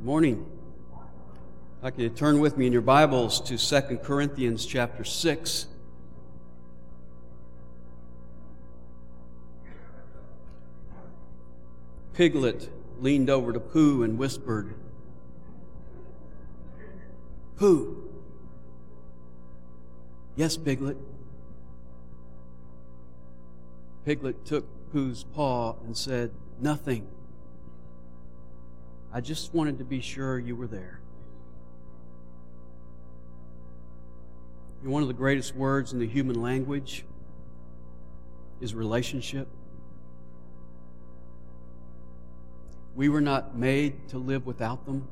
Good morning. I'd like you to turn with me in your Bibles to 2 Corinthians chapter 6. Piglet leaned over to Pooh and whispered, Pooh. Yes, Piglet. Piglet took Pooh's paw and said, Nothing. I just wanted to be sure you were there. one of the greatest words in the human language is relationship. We were not made to live without them.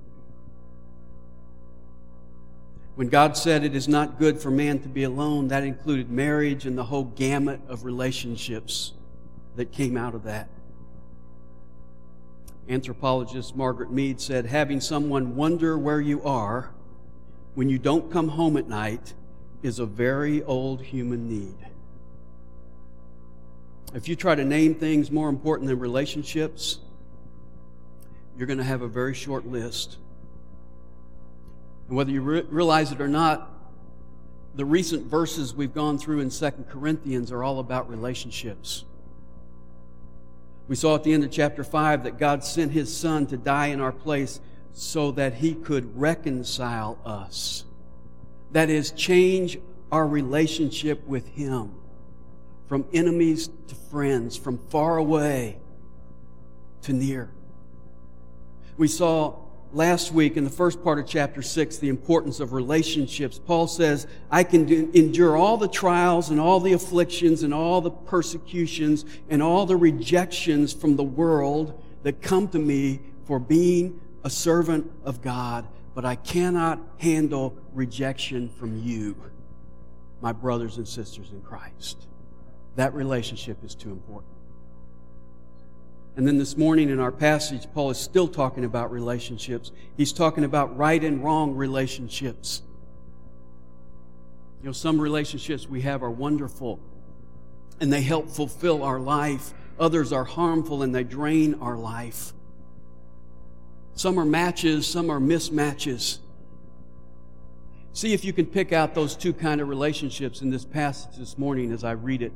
When God said it is not good for man to be alone, that included marriage and the whole gamut of relationships that came out of that. Anthropologist Margaret Mead said, Having someone wonder where you are when you don't come home at night is a very old human need. If you try to name things more important than relationships, you're going to have a very short list. And whether you re- realize it or not, the recent verses we've gone through in Second Corinthians are all about relationships. We saw at the end of chapter 5 that God sent his son to die in our place so that he could reconcile us. That is, change our relationship with him from enemies to friends, from far away to near. We saw last week in the first part of chapter 6 the importance of relationships. Paul says, I can do, endure all the trials and all the afflictions and all the persecutions and all the rejections from the world that come to me for being a servant of God, but I cannot handle rejection from you, my brothers and sisters in Christ. That relationship is too important. And then this morning in our passage, Paul is still talking about relationships. He's talking about right and wrong relationships. You know, some relationships we have are wonderful and they help fulfill our life. Others are harmful and they drain our life. Some are matches, some are mismatches. See if you can pick out those two kind of relationships in this passage this morning as I read it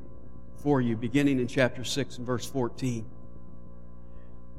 for you, beginning in chapter 6 and verse 14.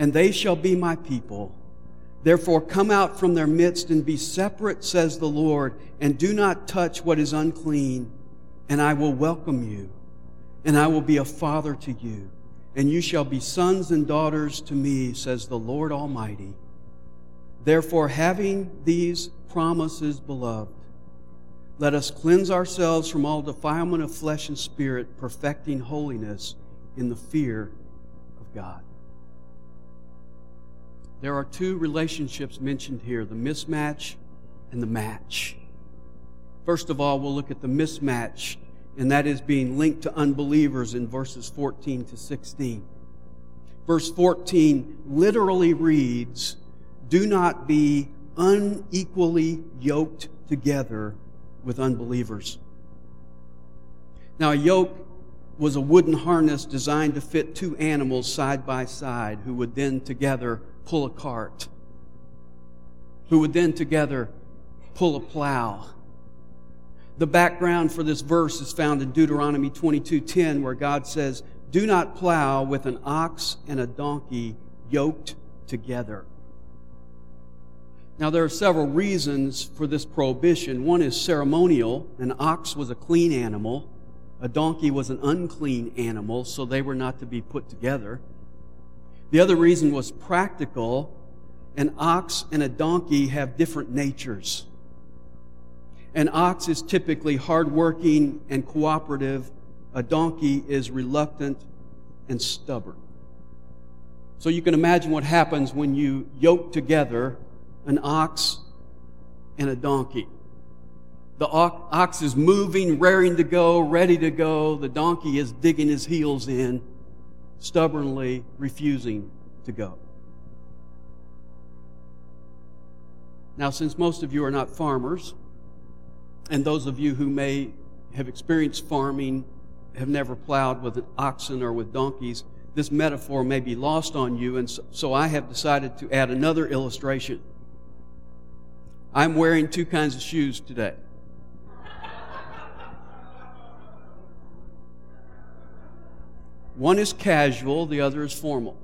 and they shall be my people. Therefore, come out from their midst and be separate, says the Lord, and do not touch what is unclean, and I will welcome you, and I will be a father to you, and you shall be sons and daughters to me, says the Lord Almighty. Therefore, having these promises, beloved, let us cleanse ourselves from all defilement of flesh and spirit, perfecting holiness in the fear of God. There are two relationships mentioned here the mismatch and the match. First of all, we'll look at the mismatch, and that is being linked to unbelievers in verses 14 to 16. Verse 14 literally reads, Do not be unequally yoked together with unbelievers. Now, a yoke was a wooden harness designed to fit two animals side by side who would then together pull a cart, who would then together pull a plow. The background for this verse is found in Deuteronomy 22:10 where God says, "Do not plow with an ox and a donkey yoked together." Now there are several reasons for this prohibition. One is ceremonial. An ox was a clean animal. A donkey was an unclean animal, so they were not to be put together. The other reason was practical. An ox and a donkey have different natures. An ox is typically hardworking and cooperative. A donkey is reluctant and stubborn. So you can imagine what happens when you yoke together an ox and a donkey. The ox is moving, raring to go, ready to go. The donkey is digging his heels in, stubbornly refusing to go. Now, since most of you are not farmers, and those of you who may have experienced farming have never plowed with oxen or with donkeys, this metaphor may be lost on you, and so I have decided to add another illustration. I'm wearing two kinds of shoes today. One is casual, the other is formal.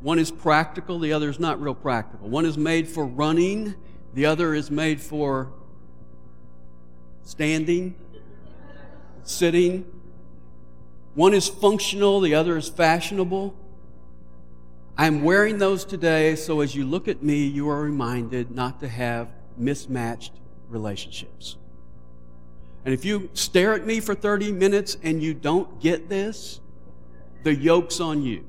One is practical, the other is not real practical. One is made for running, the other is made for standing, sitting. One is functional, the other is fashionable. I'm wearing those today so as you look at me, you are reminded not to have mismatched relationships. And if you stare at me for 30 minutes and you don't get this, the yoke's on you.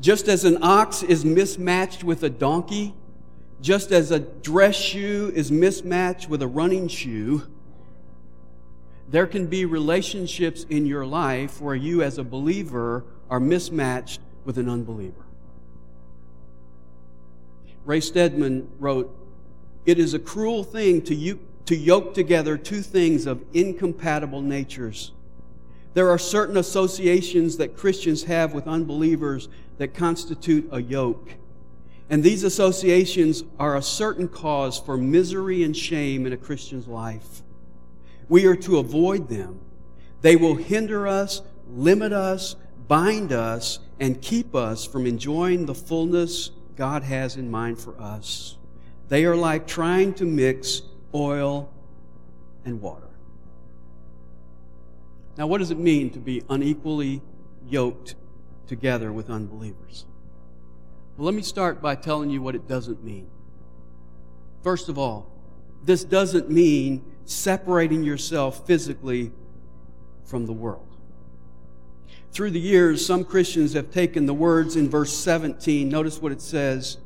Just as an ox is mismatched with a donkey, just as a dress shoe is mismatched with a running shoe, there can be relationships in your life where you, as a believer, are mismatched with an unbeliever. Ray Stedman wrote, It is a cruel thing to, to yoke together two things of incompatible natures. There are certain associations that Christians have with unbelievers that constitute a yoke. And these associations are a certain cause for misery and shame in a Christian's life. We are to avoid them. They will hinder us, limit us, bind us, and keep us from enjoying the fullness God has in mind for us. They are like trying to mix oil and water. Now, what does it mean to be unequally yoked together with unbelievers? Well, let me start by telling you what it doesn't mean. First of all, this doesn't mean separating yourself physically from the world. Through the years, some Christians have taken the words in verse 17. Notice what it says.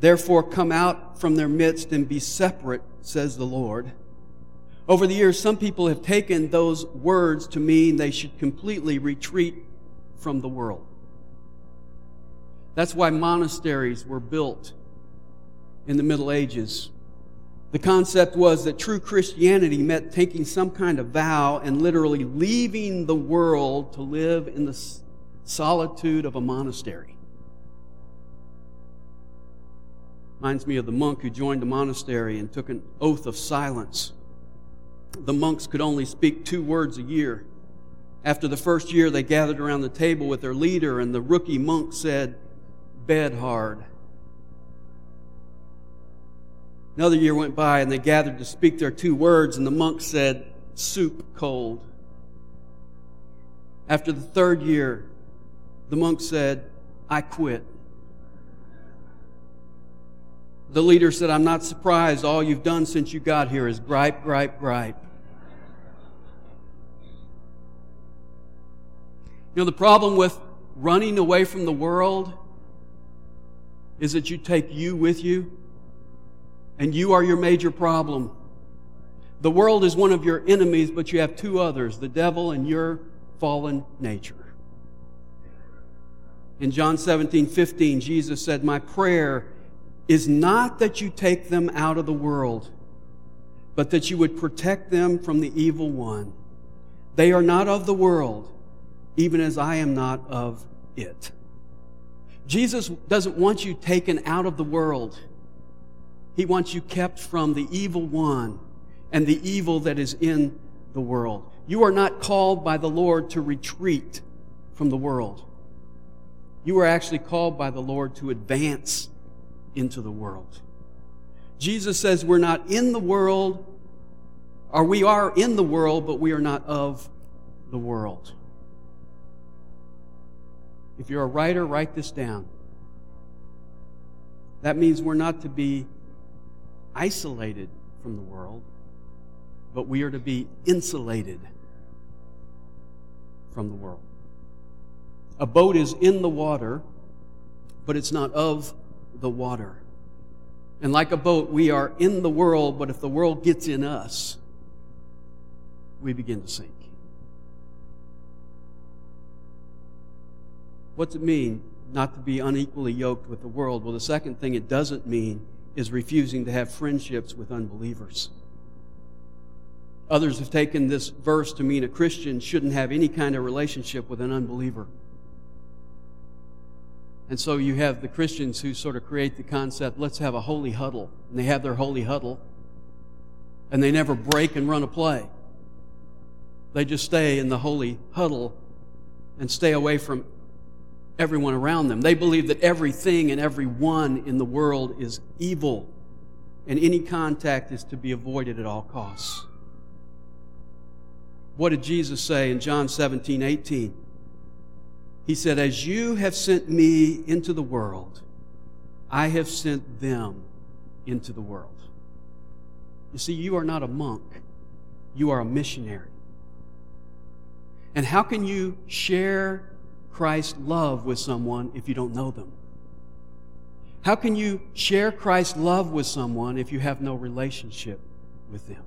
Therefore, come out from their midst and be separate, says the Lord. Over the years, some people have taken those words to mean they should completely retreat from the world. That's why monasteries were built in the Middle Ages. The concept was that true Christianity meant taking some kind of vow and literally leaving the world to live in the solitude of a monastery. Reminds me of the monk who joined a monastery and took an oath of silence. The monks could only speak two words a year. After the first year, they gathered around the table with their leader, and the rookie monk said, Bed hard. Another year went by, and they gathered to speak their two words, and the monk said, Soup cold. After the third year, the monk said, I quit. The leader said, I'm not surprised. All you've done since you got here is gripe, gripe, gripe. You know, the problem with running away from the world is that you take you with you, and you are your major problem. The world is one of your enemies, but you have two others the devil and your fallen nature. In John 17, 15, Jesus said, My prayer is not that you take them out of the world, but that you would protect them from the evil one. They are not of the world even as I am not of it. Jesus doesn't want you taken out of the world. He wants you kept from the evil one and the evil that is in the world. You are not called by the Lord to retreat from the world. You are actually called by the Lord to advance into the world. Jesus says we're not in the world, or we are in the world, but we are not of the world. If you're a writer, write this down. That means we're not to be isolated from the world, but we are to be insulated from the world. A boat is in the water, but it's not of the water. And like a boat, we are in the world, but if the world gets in us, we begin to sink. What's it mean not to be unequally yoked with the world? Well, the second thing it doesn't mean is refusing to have friendships with unbelievers. Others have taken this verse to mean a Christian shouldn't have any kind of relationship with an unbeliever. And so you have the Christians who sort of create the concept let's have a holy huddle. And they have their holy huddle. And they never break and run a play. They just stay in the holy huddle and stay away from everyone around them. They believe that everything and everyone in the world is evil, and any contact is to be avoided at all costs. What did Jesus say in John 17, 18? He said, As you have sent me into the world, I have sent them into the world. You see, you are not a monk, you are a missionary. And how can you share Christ's love with someone if you don't know them? How can you share Christ's love with someone if you have no relationship with them?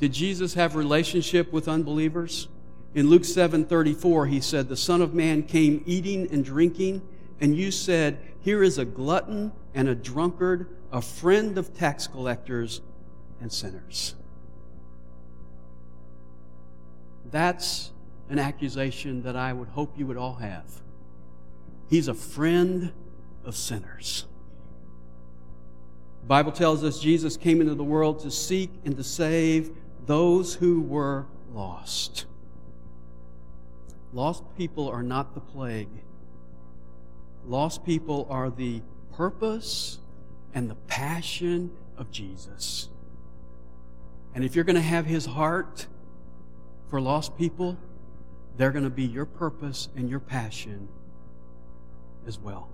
Did Jesus have relationship with unbelievers? In Luke 7:34 he said the son of man came eating and drinking and you said here is a glutton and a drunkard a friend of tax collectors and sinners. That's an accusation that I would hope you would all have. He's a friend of sinners. The Bible tells us Jesus came into the world to seek and to save those who were lost. Lost people are not the plague. Lost people are the purpose and the passion of Jesus. And if you're going to have his heart for lost people, they're going to be your purpose and your passion as well.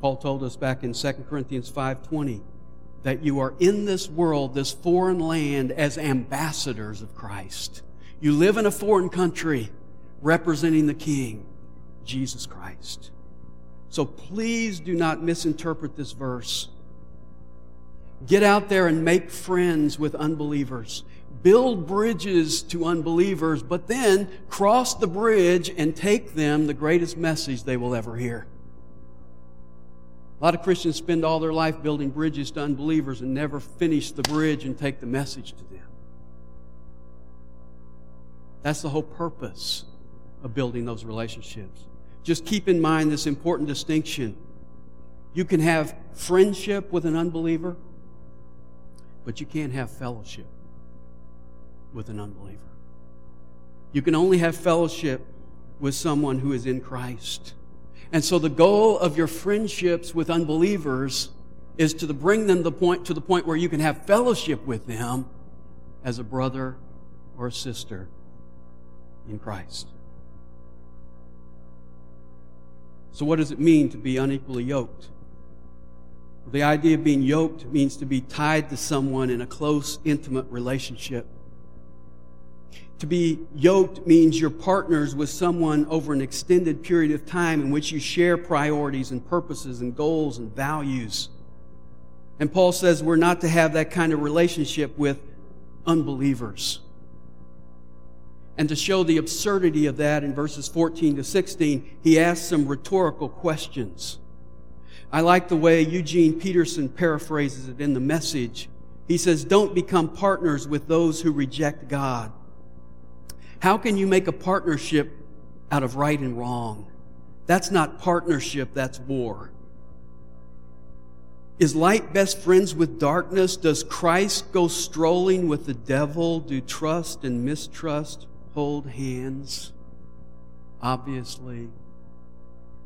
Paul told us back in 2 Corinthians 5:20 that you are in this world, this foreign land as ambassadors of Christ. You live in a foreign country representing the King, Jesus Christ. So please do not misinterpret this verse. Get out there and make friends with unbelievers. Build bridges to unbelievers, but then cross the bridge and take them the greatest message they will ever hear. A lot of Christians spend all their life building bridges to unbelievers and never finish the bridge and take the message to them. That's the whole purpose of building those relationships. Just keep in mind this important distinction. You can have friendship with an unbeliever, but you can't have fellowship with an unbeliever. You can only have fellowship with someone who is in Christ. And so the goal of your friendships with unbelievers is to bring them the point, to the point where you can have fellowship with them as a brother or a sister in Christ. So, what does it mean to be unequally yoked? The idea of being yoked means to be tied to someone in a close, intimate relationship. To be yoked means you're partners with someone over an extended period of time in which you share priorities and purposes and goals and values. And Paul says we're not to have that kind of relationship with unbelievers. And to show the absurdity of that in verses 14 to 16, he asks some rhetorical questions. I like the way Eugene Peterson paraphrases it in the message. He says, Don't become partners with those who reject God. How can you make a partnership out of right and wrong? That's not partnership, that's war. Is light best friends with darkness? Does Christ go strolling with the devil? Do trust and mistrust hold hands? Obviously,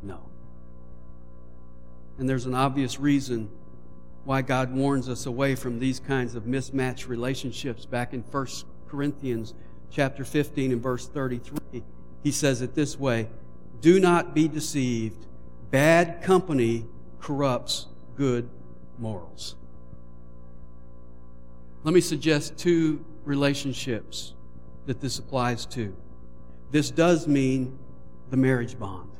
no. And there's an obvious reason why God warns us away from these kinds of mismatched relationships. Back in 1 Corinthians chapter 15 and verse 33, he says it this way Do not be deceived. Bad company corrupts good morals. Let me suggest two relationships that this applies to. this does mean the marriage bond.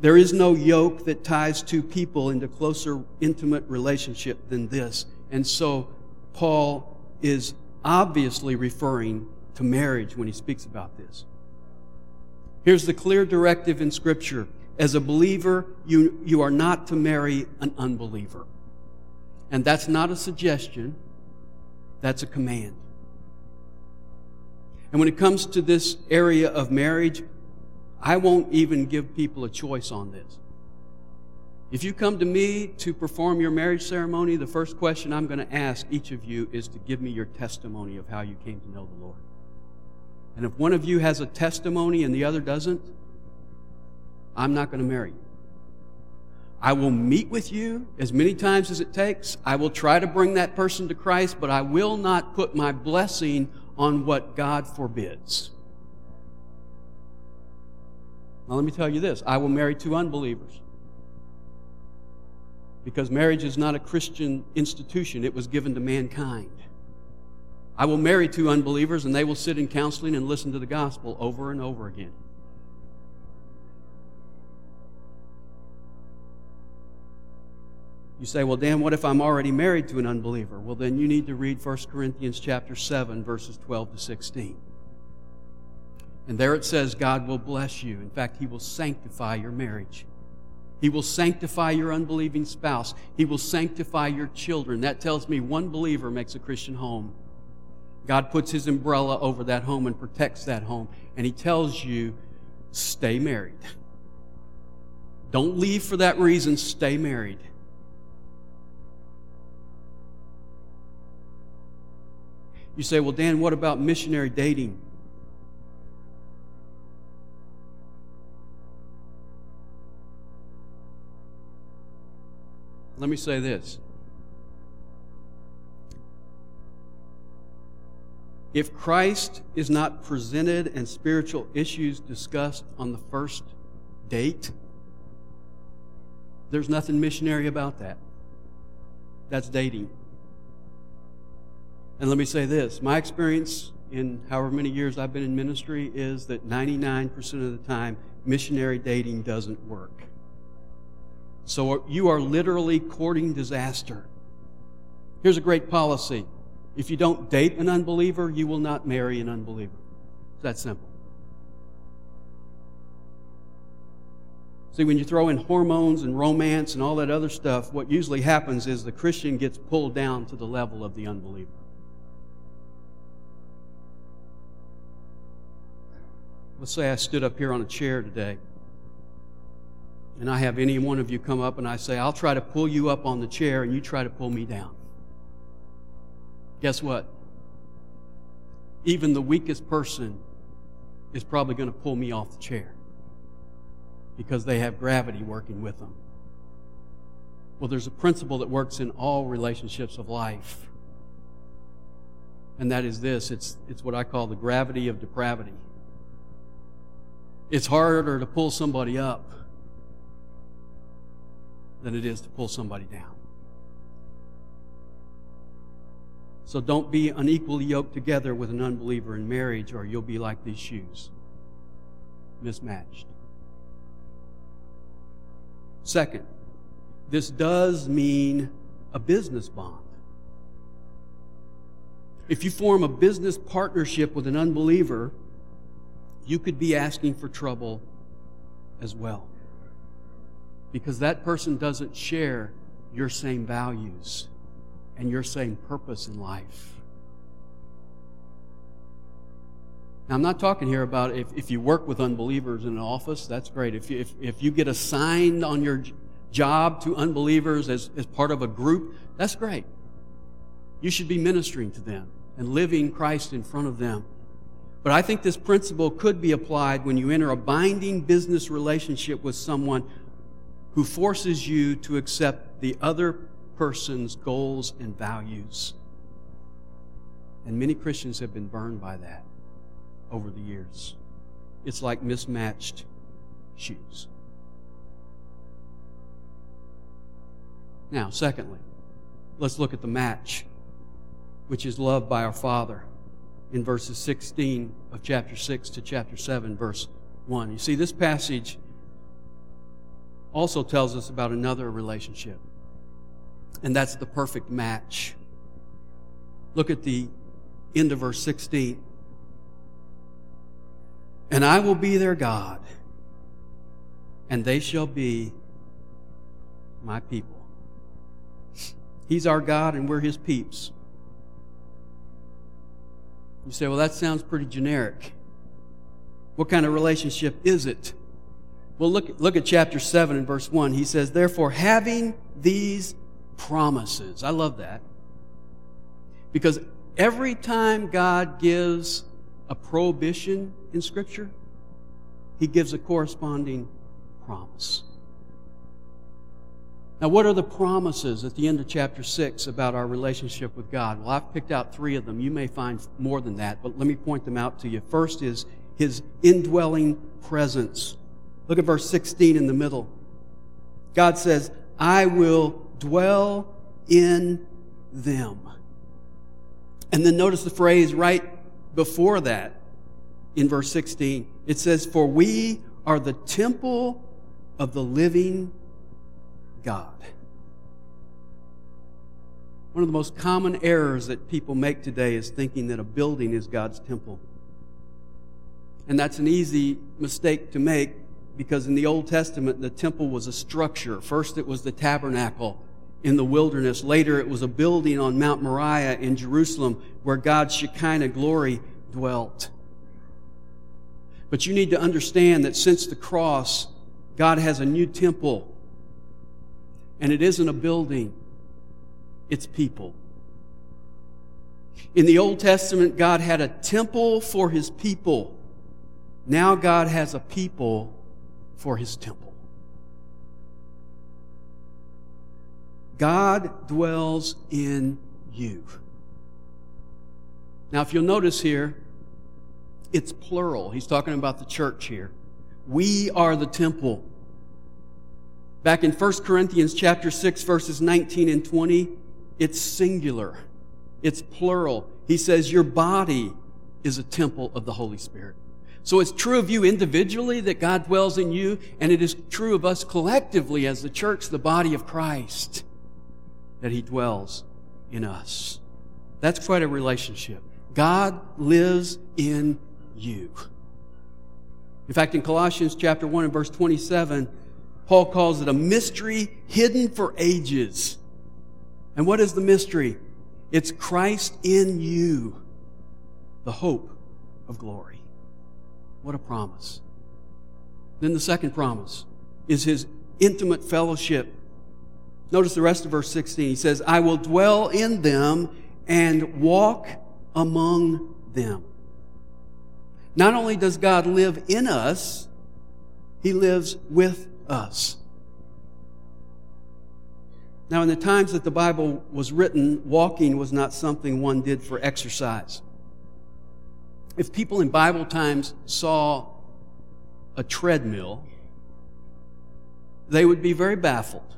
There is no yoke that ties two people into closer, intimate relationship than this. And so Paul is obviously referring to marriage when he speaks about this. Here's the clear directive in Scripture. As a believer, you, you are not to marry an unbeliever. And that's not a suggestion, that's a command. And when it comes to this area of marriage, I won't even give people a choice on this. If you come to me to perform your marriage ceremony, the first question I'm going to ask each of you is to give me your testimony of how you came to know the Lord. And if one of you has a testimony and the other doesn't, I'm not going to marry you. I will meet with you as many times as it takes. I will try to bring that person to Christ, but I will not put my blessing on what God forbids. Now, let me tell you this I will marry two unbelievers. Because marriage is not a Christian institution, it was given to mankind. I will marry two unbelievers, and they will sit in counseling and listen to the gospel over and over again. You say, well, Dan, what if I'm already married to an unbeliever? Well, then you need to read 1 Corinthians chapter 7, verses 12 to 16. And there it says, God will bless you. In fact, He will sanctify your marriage. He will sanctify your unbelieving spouse. He will sanctify your children. That tells me one believer makes a Christian home. God puts His umbrella over that home and protects that home. And He tells you, stay married. Don't leave for that reason, stay married. You say, well, Dan, what about missionary dating? Let me say this. If Christ is not presented and spiritual issues discussed on the first date, there's nothing missionary about that. That's dating. And let me say this my experience in however many years I've been in ministry is that 99% of the time, missionary dating doesn't work. So you are literally courting disaster. Here's a great policy if you don't date an unbeliever, you will not marry an unbeliever. It's that simple. See, when you throw in hormones and romance and all that other stuff, what usually happens is the Christian gets pulled down to the level of the unbeliever. Let's say I stood up here on a chair today, and I have any one of you come up and I say, I'll try to pull you up on the chair, and you try to pull me down. Guess what? Even the weakest person is probably going to pull me off the chair because they have gravity working with them. Well, there's a principle that works in all relationships of life. And that is this it's, it's what I call the gravity of depravity. It's harder to pull somebody up than it is to pull somebody down. So don't be unequally yoked together with an unbeliever in marriage, or you'll be like these shoes mismatched. Second, this does mean a business bond. If you form a business partnership with an unbeliever, you could be asking for trouble as well. Because that person doesn't share your same values and your same purpose in life. Now, I'm not talking here about if, if you work with unbelievers in an office, that's great. If you, if, if you get assigned on your job to unbelievers as, as part of a group, that's great. You should be ministering to them and living Christ in front of them. But I think this principle could be applied when you enter a binding business relationship with someone who forces you to accept the other person's goals and values. And many Christians have been burned by that over the years. It's like mismatched shoes. Now, secondly, let's look at the match, which is loved by our Father. In verses 16 of chapter 6 to chapter 7, verse 1. You see, this passage also tells us about another relationship, and that's the perfect match. Look at the end of verse 16. And I will be their God, and they shall be my people. He's our God, and we're his peeps. You say, well, that sounds pretty generic. What kind of relationship is it? Well, look, look at chapter 7 and verse 1. He says, Therefore, having these promises. I love that. Because every time God gives a prohibition in Scripture, He gives a corresponding promise. Now, what are the promises at the end of chapter 6 about our relationship with God? Well, I've picked out three of them. You may find more than that, but let me point them out to you. First is His indwelling presence. Look at verse 16 in the middle. God says, I will dwell in them. And then notice the phrase right before that in verse 16. It says, For we are the temple of the living God. One of the most common errors that people make today is thinking that a building is God's temple. And that's an easy mistake to make because in the Old Testament, the temple was a structure. First, it was the tabernacle in the wilderness. Later, it was a building on Mount Moriah in Jerusalem where God's Shekinah glory dwelt. But you need to understand that since the cross, God has a new temple and it isn't a building, it's people. In the Old Testament, God had a temple for his people. Now God has a people for his temple. God dwells in you. Now, if you'll notice here, it's plural. He's talking about the church here. We are the temple. Back in 1 Corinthians chapter 6 verses 19 and 20, it's singular. It's plural. He says your body is a temple of the Holy Spirit. So it's true of you individually that God dwells in you, and it is true of us collectively as the church, the body of Christ, that He dwells in us. That's quite a relationship. God lives in you. In fact, in Colossians chapter 1 and verse 27, Paul calls it a mystery hidden for ages. And what is the mystery? It's Christ in you, the hope of glory. What a promise. Then the second promise is his intimate fellowship. Notice the rest of verse 16. He says, I will dwell in them and walk among them. Not only does God live in us, he lives with us. Now, in the times that the Bible was written, walking was not something one did for exercise. If people in Bible times saw a treadmill, they would be very baffled.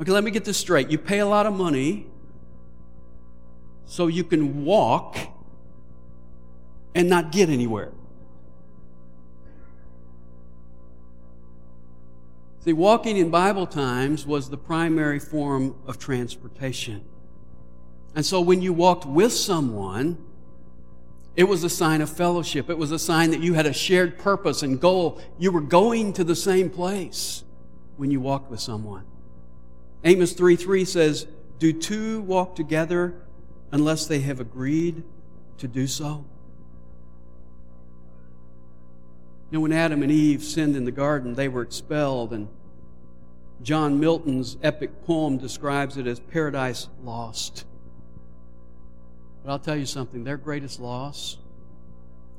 Okay, let me get this straight. You pay a lot of money so you can walk and not get anywhere. See, walking in Bible times was the primary form of transportation. And so when you walked with someone, it was a sign of fellowship. It was a sign that you had a shared purpose and goal. You were going to the same place when you walked with someone. Amos 3 3 says, Do two walk together unless they have agreed to do so? Know, when Adam and Eve sinned in the garden, they were expelled, and John Milton's epic poem describes it as paradise lost. But I'll tell you something their greatest loss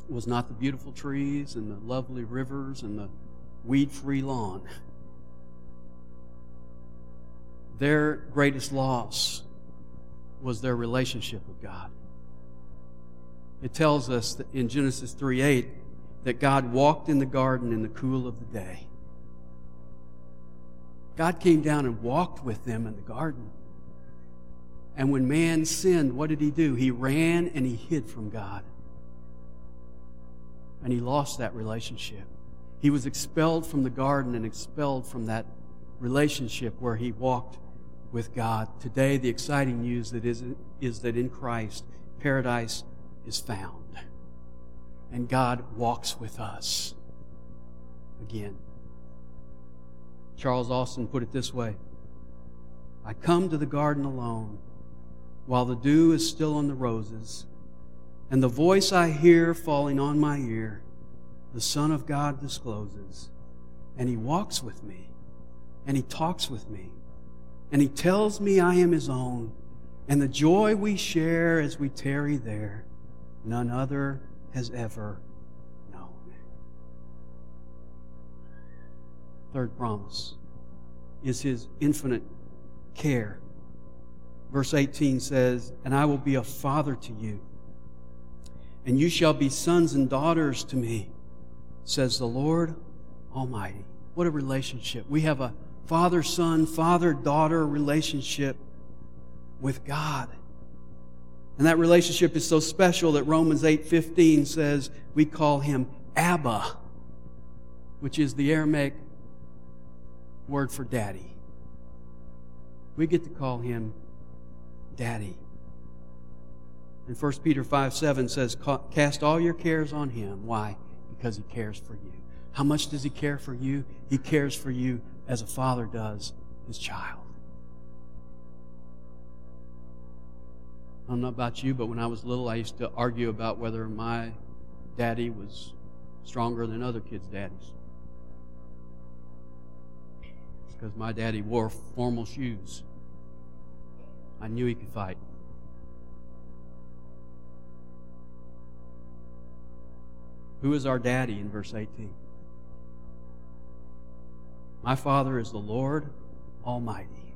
was not the beautiful trees and the lovely rivers and the weed free lawn. Their greatest loss was their relationship with God. It tells us that in Genesis 3 8 that God walked in the garden in the cool of the day. God came down and walked with them in the garden. And when man sinned, what did he do? He ran and he hid from God. And he lost that relationship. He was expelled from the garden and expelled from that relationship where he walked with God. Today, the exciting news that is, is that in Christ, paradise is found. And God walks with us again. Charles Austin put it this way I come to the garden alone while the dew is still on the roses, and the voice I hear falling on my ear, the Son of God discloses, and He walks with me, and He talks with me, and He tells me I am His own, and the joy we share as we tarry there, none other has ever known. Third promise is His infinite care Verse 18 says, And I will be a father to you, and you shall be sons and daughters to me, says the Lord Almighty. What a relationship. We have a father son, father daughter relationship with God. And that relationship is so special that Romans 8:15 says we call him Abba, which is the Aramaic word for daddy. We get to call him Daddy. And 1 Peter 5 7 says, Cast all your cares on him. Why? Because he cares for you. How much does he care for you? He cares for you as a father does his child. I don't know about you, but when I was little, I used to argue about whether my daddy was stronger than other kids' daddies. Because my daddy wore formal shoes. I knew he could fight. Who is our daddy in verse 18? My Father is the Lord Almighty.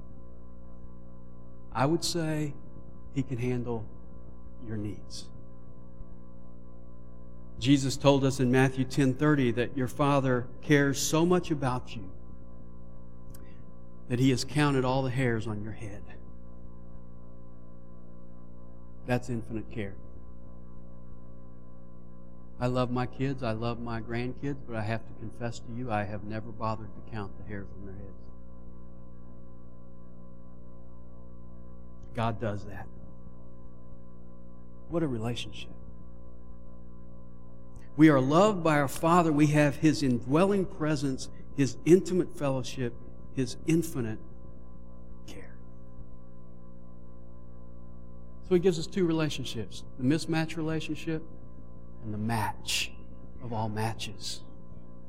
I would say he can handle your needs. Jesus told us in Matthew 10:30 that your Father cares so much about you that he has counted all the hairs on your head. That's infinite care. I love my kids, I love my grandkids, but I have to confess to you, I have never bothered to count the hairs on their heads. God does that. What a relationship. We are loved by our Father. We have His indwelling presence, His intimate fellowship, His infinite care. So he gives us two relationships the mismatch relationship and the match of all matches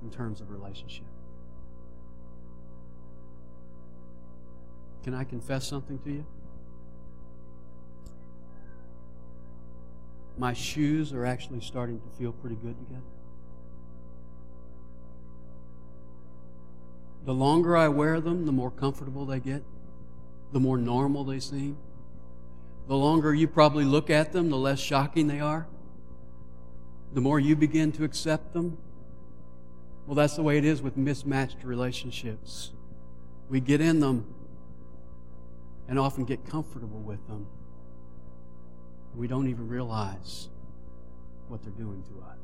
in terms of relationship. Can I confess something to you? My shoes are actually starting to feel pretty good together. The longer I wear them, the more comfortable they get, the more normal they seem the longer you probably look at them, the less shocking they are. The more you begin to accept them. Well, that's the way it is with mismatched relationships. We get in them and often get comfortable with them. We don't even realize what they're doing to us.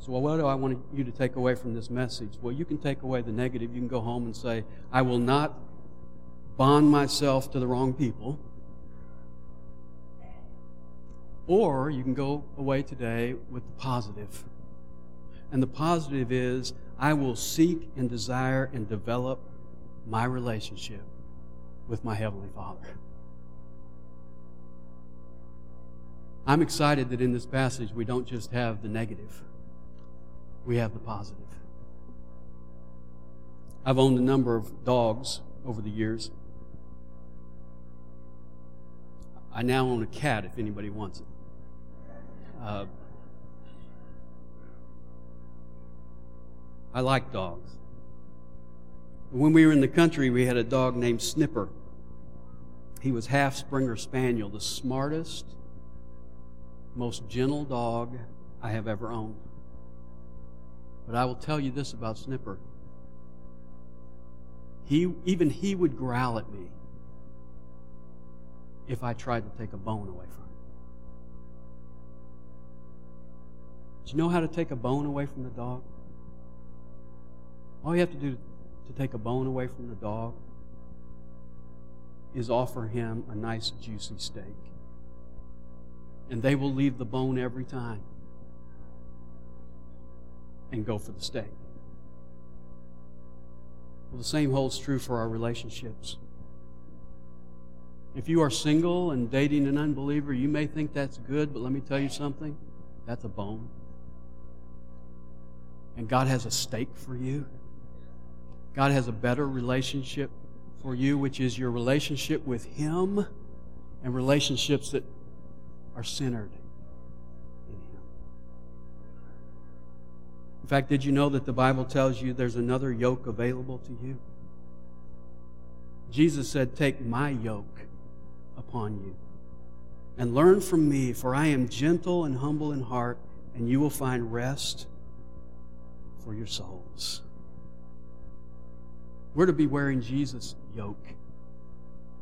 So, what do I want you to take away from this message? Well, you can take away the negative. You can go home and say, I will not bond myself to the wrong people. Or you can go away today with the positive. And the positive is I will seek and desire and develop my relationship with my Heavenly Father. I'm excited that in this passage we don't just have the negative, we have the positive. I've owned a number of dogs over the years. I now own a cat if anybody wants it. Uh, I like dogs. When we were in the country, we had a dog named Snipper. He was half Springer Spaniel, the smartest, most gentle dog I have ever owned. But I will tell you this about Snipper he, even he would growl at me if I tried to take a bone away from him. Do you know how to take a bone away from the dog? All you have to do to take a bone away from the dog is offer him a nice juicy steak. And they will leave the bone every time and go for the steak. Well, the same holds true for our relationships. If you are single and dating an unbeliever, you may think that's good, but let me tell you something that's a bone. And God has a steak for you. God has a better relationship for you, which is your relationship with Him and relationships that are centered in Him. In fact, did you know that the Bible tells you there's another yoke available to you? Jesus said, Take my yoke upon you and learn from me, for I am gentle and humble in heart, and you will find rest for your souls. We're to be wearing Jesus' yoke.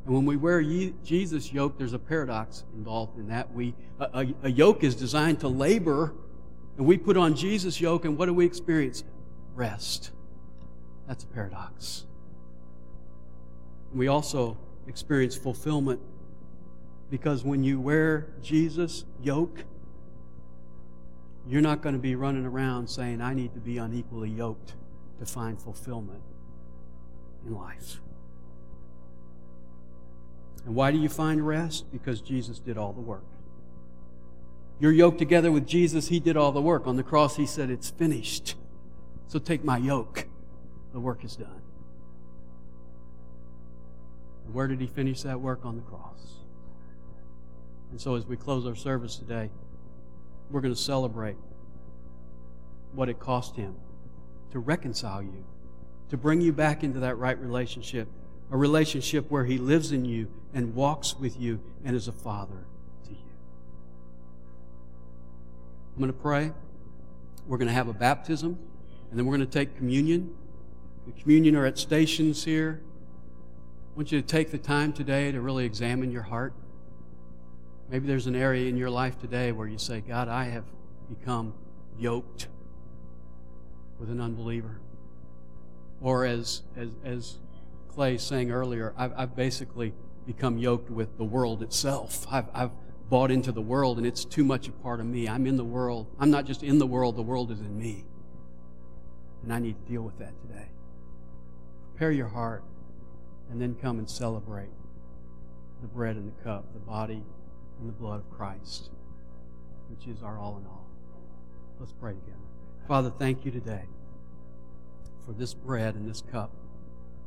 And when we wear Jesus' yoke, there's a paradox involved in that. We, a, a, a yoke is designed to labor, and we put on Jesus' yoke, and what do we experience? Rest. That's a paradox. We also experience fulfillment because when you wear Jesus' yoke, you're not going to be running around saying, I need to be unequally yoked to find fulfillment in life. And why do you find rest? Because Jesus did all the work. You're yoked together with Jesus. He did all the work. On the cross, He said, It's finished. So take my yoke. The work is done. And where did He finish that work? On the cross. And so as we close our service today, we're going to celebrate what it cost Him to reconcile you to bring you back into that right relationship, a relationship where He lives in you and walks with you and is a father to you. I'm going to pray. We're going to have a baptism, and then we're going to take communion. The communion are at stations here. I want you to take the time today to really examine your heart. Maybe there's an area in your life today where you say, God, I have become yoked with an unbeliever. Or as, as, as Clay saying earlier, I've, I've basically become yoked with the world itself. I've, I've bought into the world and it's too much a part of me. I'm in the world. I'm not just in the world, the world is in me. And I need to deal with that today. Prepare your heart and then come and celebrate the bread and the cup, the body and the blood of Christ, which is our all in all. Let's pray together. Father, thank you today for this bread and this cup,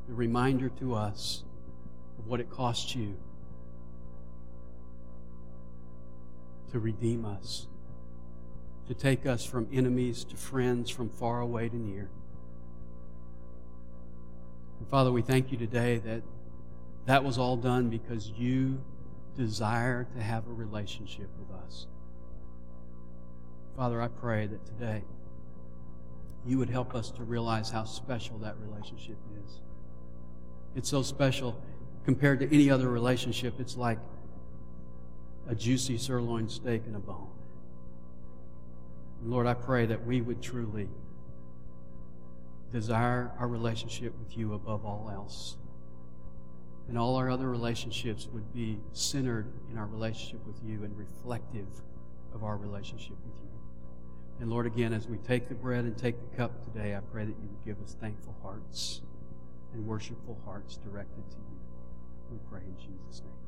the reminder to us of what it cost you to redeem us, to take us from enemies to friends, from far away to near. And Father, we thank you today that that was all done because you desire to have a relationship with us. Father, I pray that today you would help us to realize how special that relationship is. It's so special compared to any other relationship. It's like a juicy sirloin steak and a bone. And Lord, I pray that we would truly desire our relationship with you above all else. And all our other relationships would be centered in our relationship with you and reflective of our relationship with you. And Lord, again, as we take the bread and take the cup today, I pray that you would give us thankful hearts and worshipful hearts directed to you. We pray in Jesus' name.